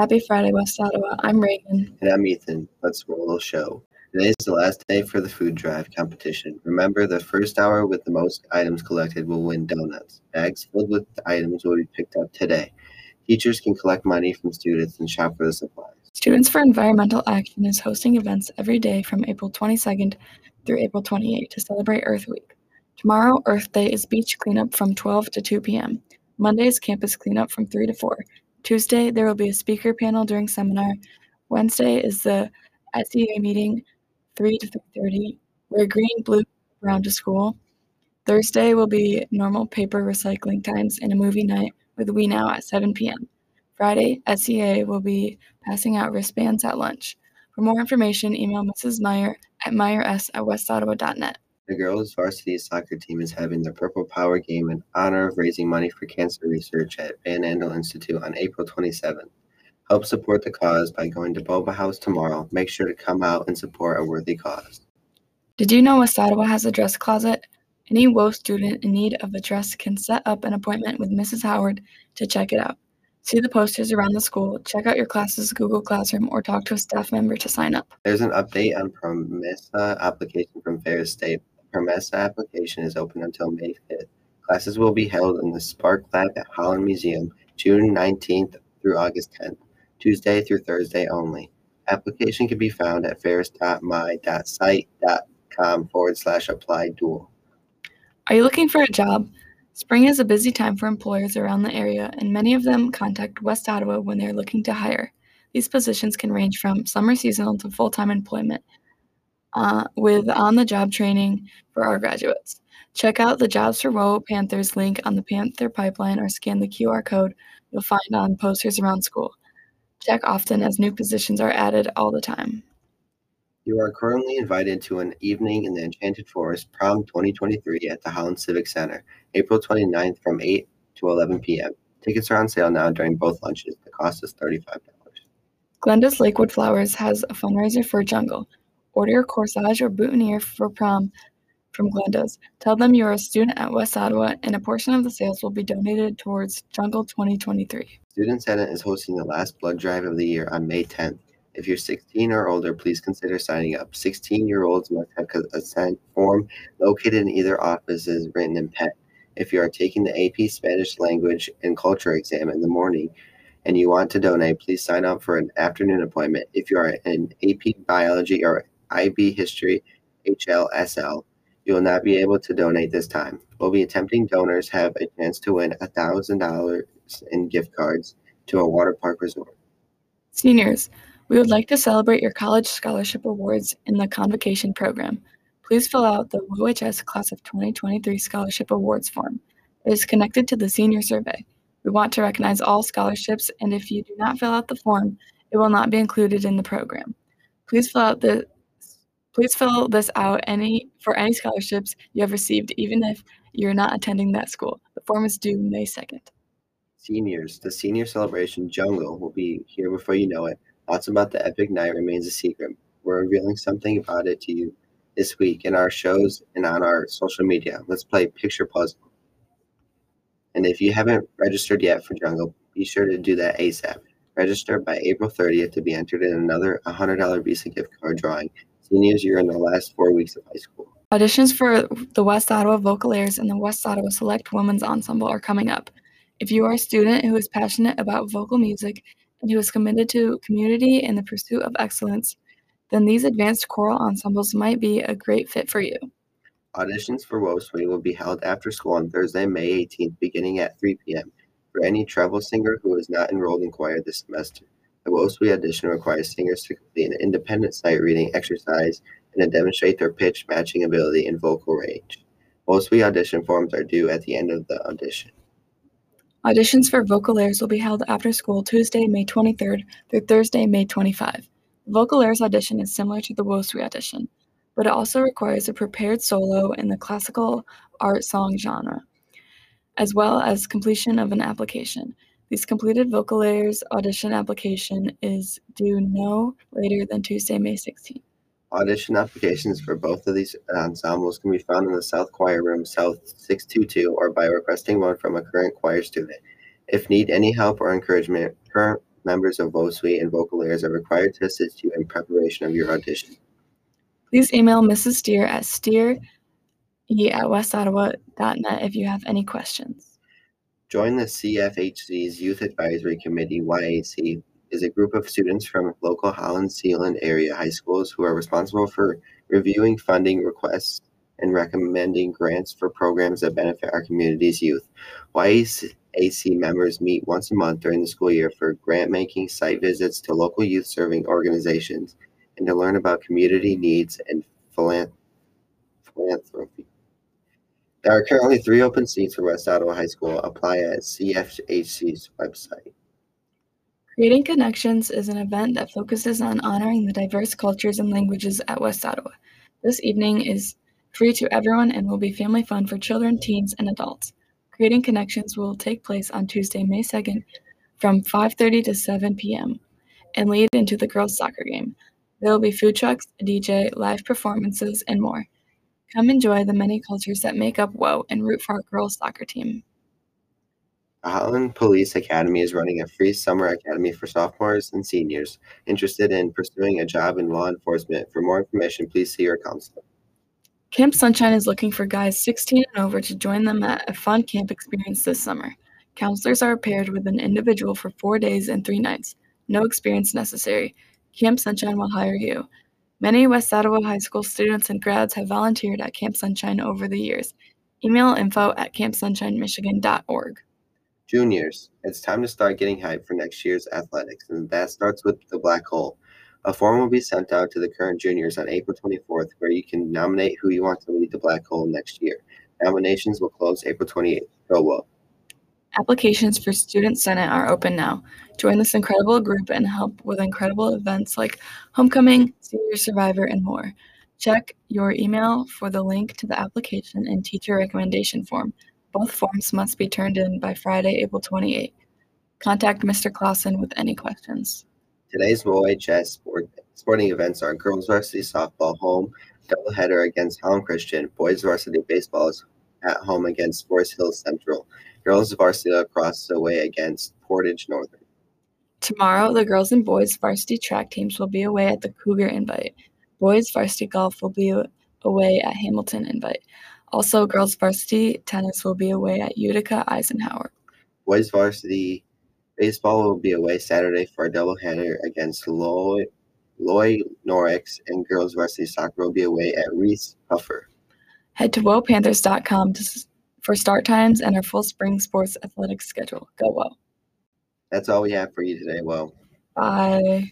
Happy Friday, West Ottawa. I'm Reagan. And I'm Ethan. Let's roll the show. Today is the last day for the food drive competition. Remember, the first hour with the most items collected will win donuts. Bags filled with items will be picked up today. Teachers can collect money from students and shop for the supplies. Students for Environmental Action is hosting events every day from April 22nd through April 28th to celebrate Earth Week. Tomorrow, Earth Day, is beach cleanup from 12 to 2 p.m. Monday is campus cleanup from 3 to 4. Tuesday, there will be a speaker panel during seminar. Wednesday is the SEA meeting, 3 to 3.30. Wear green, blue, brown to school. Thursday will be normal paper recycling times and a movie night with We Now at 7 p.m. Friday, SEA will be passing out wristbands at lunch. For more information, email Mrs. Meyer at meyers at westottawa.net. The girls' varsity soccer team is having their Purple Power game in honor of raising money for cancer research at Van Andel Institute on April 27th. Help support the cause by going to Boba House tomorrow. Make sure to come out and support a worthy cause. Did you know West has a dress closet? Any WO student in need of a dress can set up an appointment with Mrs. Howard to check it out. See the posters around the school, check out your class's Google Classroom, or talk to a staff member to sign up. There's an update on PROMESA application from Ferris State. PROMESA application is open until May 5th. Classes will be held in the Spark Lab at Holland Museum, June 19th through August 10th, Tuesday through Thursday only. Application can be found at ferris.my.site.com forward slash apply dual. Are you looking for a job? Spring is a busy time for employers around the area, and many of them contact West Ottawa when they're looking to hire. These positions can range from summer seasonal to full time employment uh, with on the job training for our graduates. Check out the Jobs for WO Panthers link on the Panther Pipeline or scan the QR code you'll find on posters around school. Check often as new positions are added all the time. You are currently invited to an evening in the Enchanted Forest Prom 2023 at the Holland Civic Center, April 29th from 8 to 11 p.m. Tickets are on sale now during both lunches. The cost is $35. Glenda's Lakewood Flowers has a fundraiser for Jungle. Order your corsage or boutonniere for prom from Glenda's. Tell them you're a student at West Ottawa, and a portion of the sales will be donated towards Jungle 2023. Student Senate is hosting the last blood drive of the year on May 10th. If you're 16 or older, please consider signing up. 16 year olds must have a consent form located in either offices written in pen. If you are taking the AP Spanish language and culture exam in the morning and you want to donate, please sign up for an afternoon appointment. If you are in AP Biology or IB History, HLSL, you will not be able to donate this time. We'll be attempting donors have a chance to win $1,000 in gift cards to a water park resort. Seniors, we would like to celebrate your college scholarship awards in the convocation program. Please fill out the WHS Class of 2023 Scholarship Awards form. It is connected to the senior survey. We want to recognize all scholarships, and if you do not fill out the form, it will not be included in the program. Please fill out the please fill this out any for any scholarships you have received, even if you're not attending that school. The form is due May 2nd. Seniors, the senior celebration jungle will be here before you know it. Lots about the epic night remains a secret. We're revealing something about it to you this week in our shows and on our social media. Let's play Picture Puzzle. And if you haven't registered yet for Jungle, be sure to do that ASAP. Register by April 30th to be entered in another $100 Visa gift card drawing. Seniors, you're in the last four weeks of high school. Auditions for the West Ottawa Vocalaires and the West Ottawa Select Women's Ensemble are coming up. If you are a student who is passionate about vocal music and who is committed to community and the pursuit of excellence, then these advanced choral ensembles might be a great fit for you. Auditions for WOSWE will be held after school on Thursday, May 18th, beginning at 3 p.m. For any treble singer who is not enrolled in choir this semester, the WOSWE audition requires singers to complete an independent sight reading exercise and to demonstrate their pitch matching ability and vocal range. WOSWE audition forms are due at the end of the audition. Auditions for Vocalaires will be held after school Tuesday, May 23rd through Thursday, May 25. The Vocalaires audition is similar to the WOSWE audition, but it also requires a prepared solo in the classical art song genre, as well as completion of an application. These completed Vocalaires audition application is due no later than Tuesday, May 16th. Audition applications for both of these ensembles can be found in the South Choir Room, South 622, or by requesting one from a current choir student. If need any help or encouragement, current members of Vote Suite and Vocalaires are required to assist you in preparation of your audition. Please email Mrs. Steer at steere at westottawa.net if you have any questions. Join the CFHC's Youth Advisory Committee, YAC, is a group of students from local Holland Zeeland area high schools who are responsible for reviewing funding requests and recommending grants for programs that benefit our community's youth. YAC members meet once a month during the school year for grant making, site visits to local youth serving organizations, and to learn about community needs and philanthropy. There are currently three open seats for West Ottawa High School. Apply at CFHC's website. Creating Connections is an event that focuses on honoring the diverse cultures and languages at West Ottawa. This evening is free to everyone and will be family fun for children, teens, and adults. Creating Connections will take place on Tuesday, May 2nd from 5:30 to 7 p.m. and lead into the girls' soccer game. There will be food trucks, a DJ, live performances, and more. Come enjoy the many cultures that make up WOE and root for our girls' soccer team. The Holland Police Academy is running a free summer academy for sophomores and seniors interested in pursuing a job in law enforcement. For more information, please see your counselor. Camp Sunshine is looking for guys 16 and over to join them at a fun camp experience this summer. Counselors are paired with an individual for four days and three nights. No experience necessary. Camp Sunshine will hire you. Many West Ottawa High School students and grads have volunteered at Camp Sunshine over the years. Email info at campsunshinemichigan.org. Juniors, it's time to start getting hyped for next year's athletics, and that starts with the Black Hole. A form will be sent out to the current juniors on April 24th where you can nominate who you want to lead the Black Hole next year. Nominations will close April 28th. Go well. Applications for Student Senate are open now. Join this incredible group and help with incredible events like Homecoming, Senior Survivor, and more. Check your email for the link to the application and teacher recommendation form. Both forms must be turned in by Friday, April 28. Contact Mr. Clausen with any questions. Today's OHS sport, sporting events are girls varsity softball home doubleheader against Holland Christian, boys varsity baseball is at home against Forest Hills Central. Girls varsity lacrosse away against Portage Northern. Tomorrow, the girls and boys varsity track teams will be away at the Cougar Invite. Boys varsity golf will be away at Hamilton Invite. Also, girls varsity tennis will be away at Utica Eisenhower. Boys varsity baseball will be away Saturday for a doubleheader against Loy, Loy Norrix, and girls varsity soccer will be away at Reese Puffer. Head to wopanthers.com to for start times and our full spring sports athletics schedule. Go well. That's all we have for you today. Well, Bye.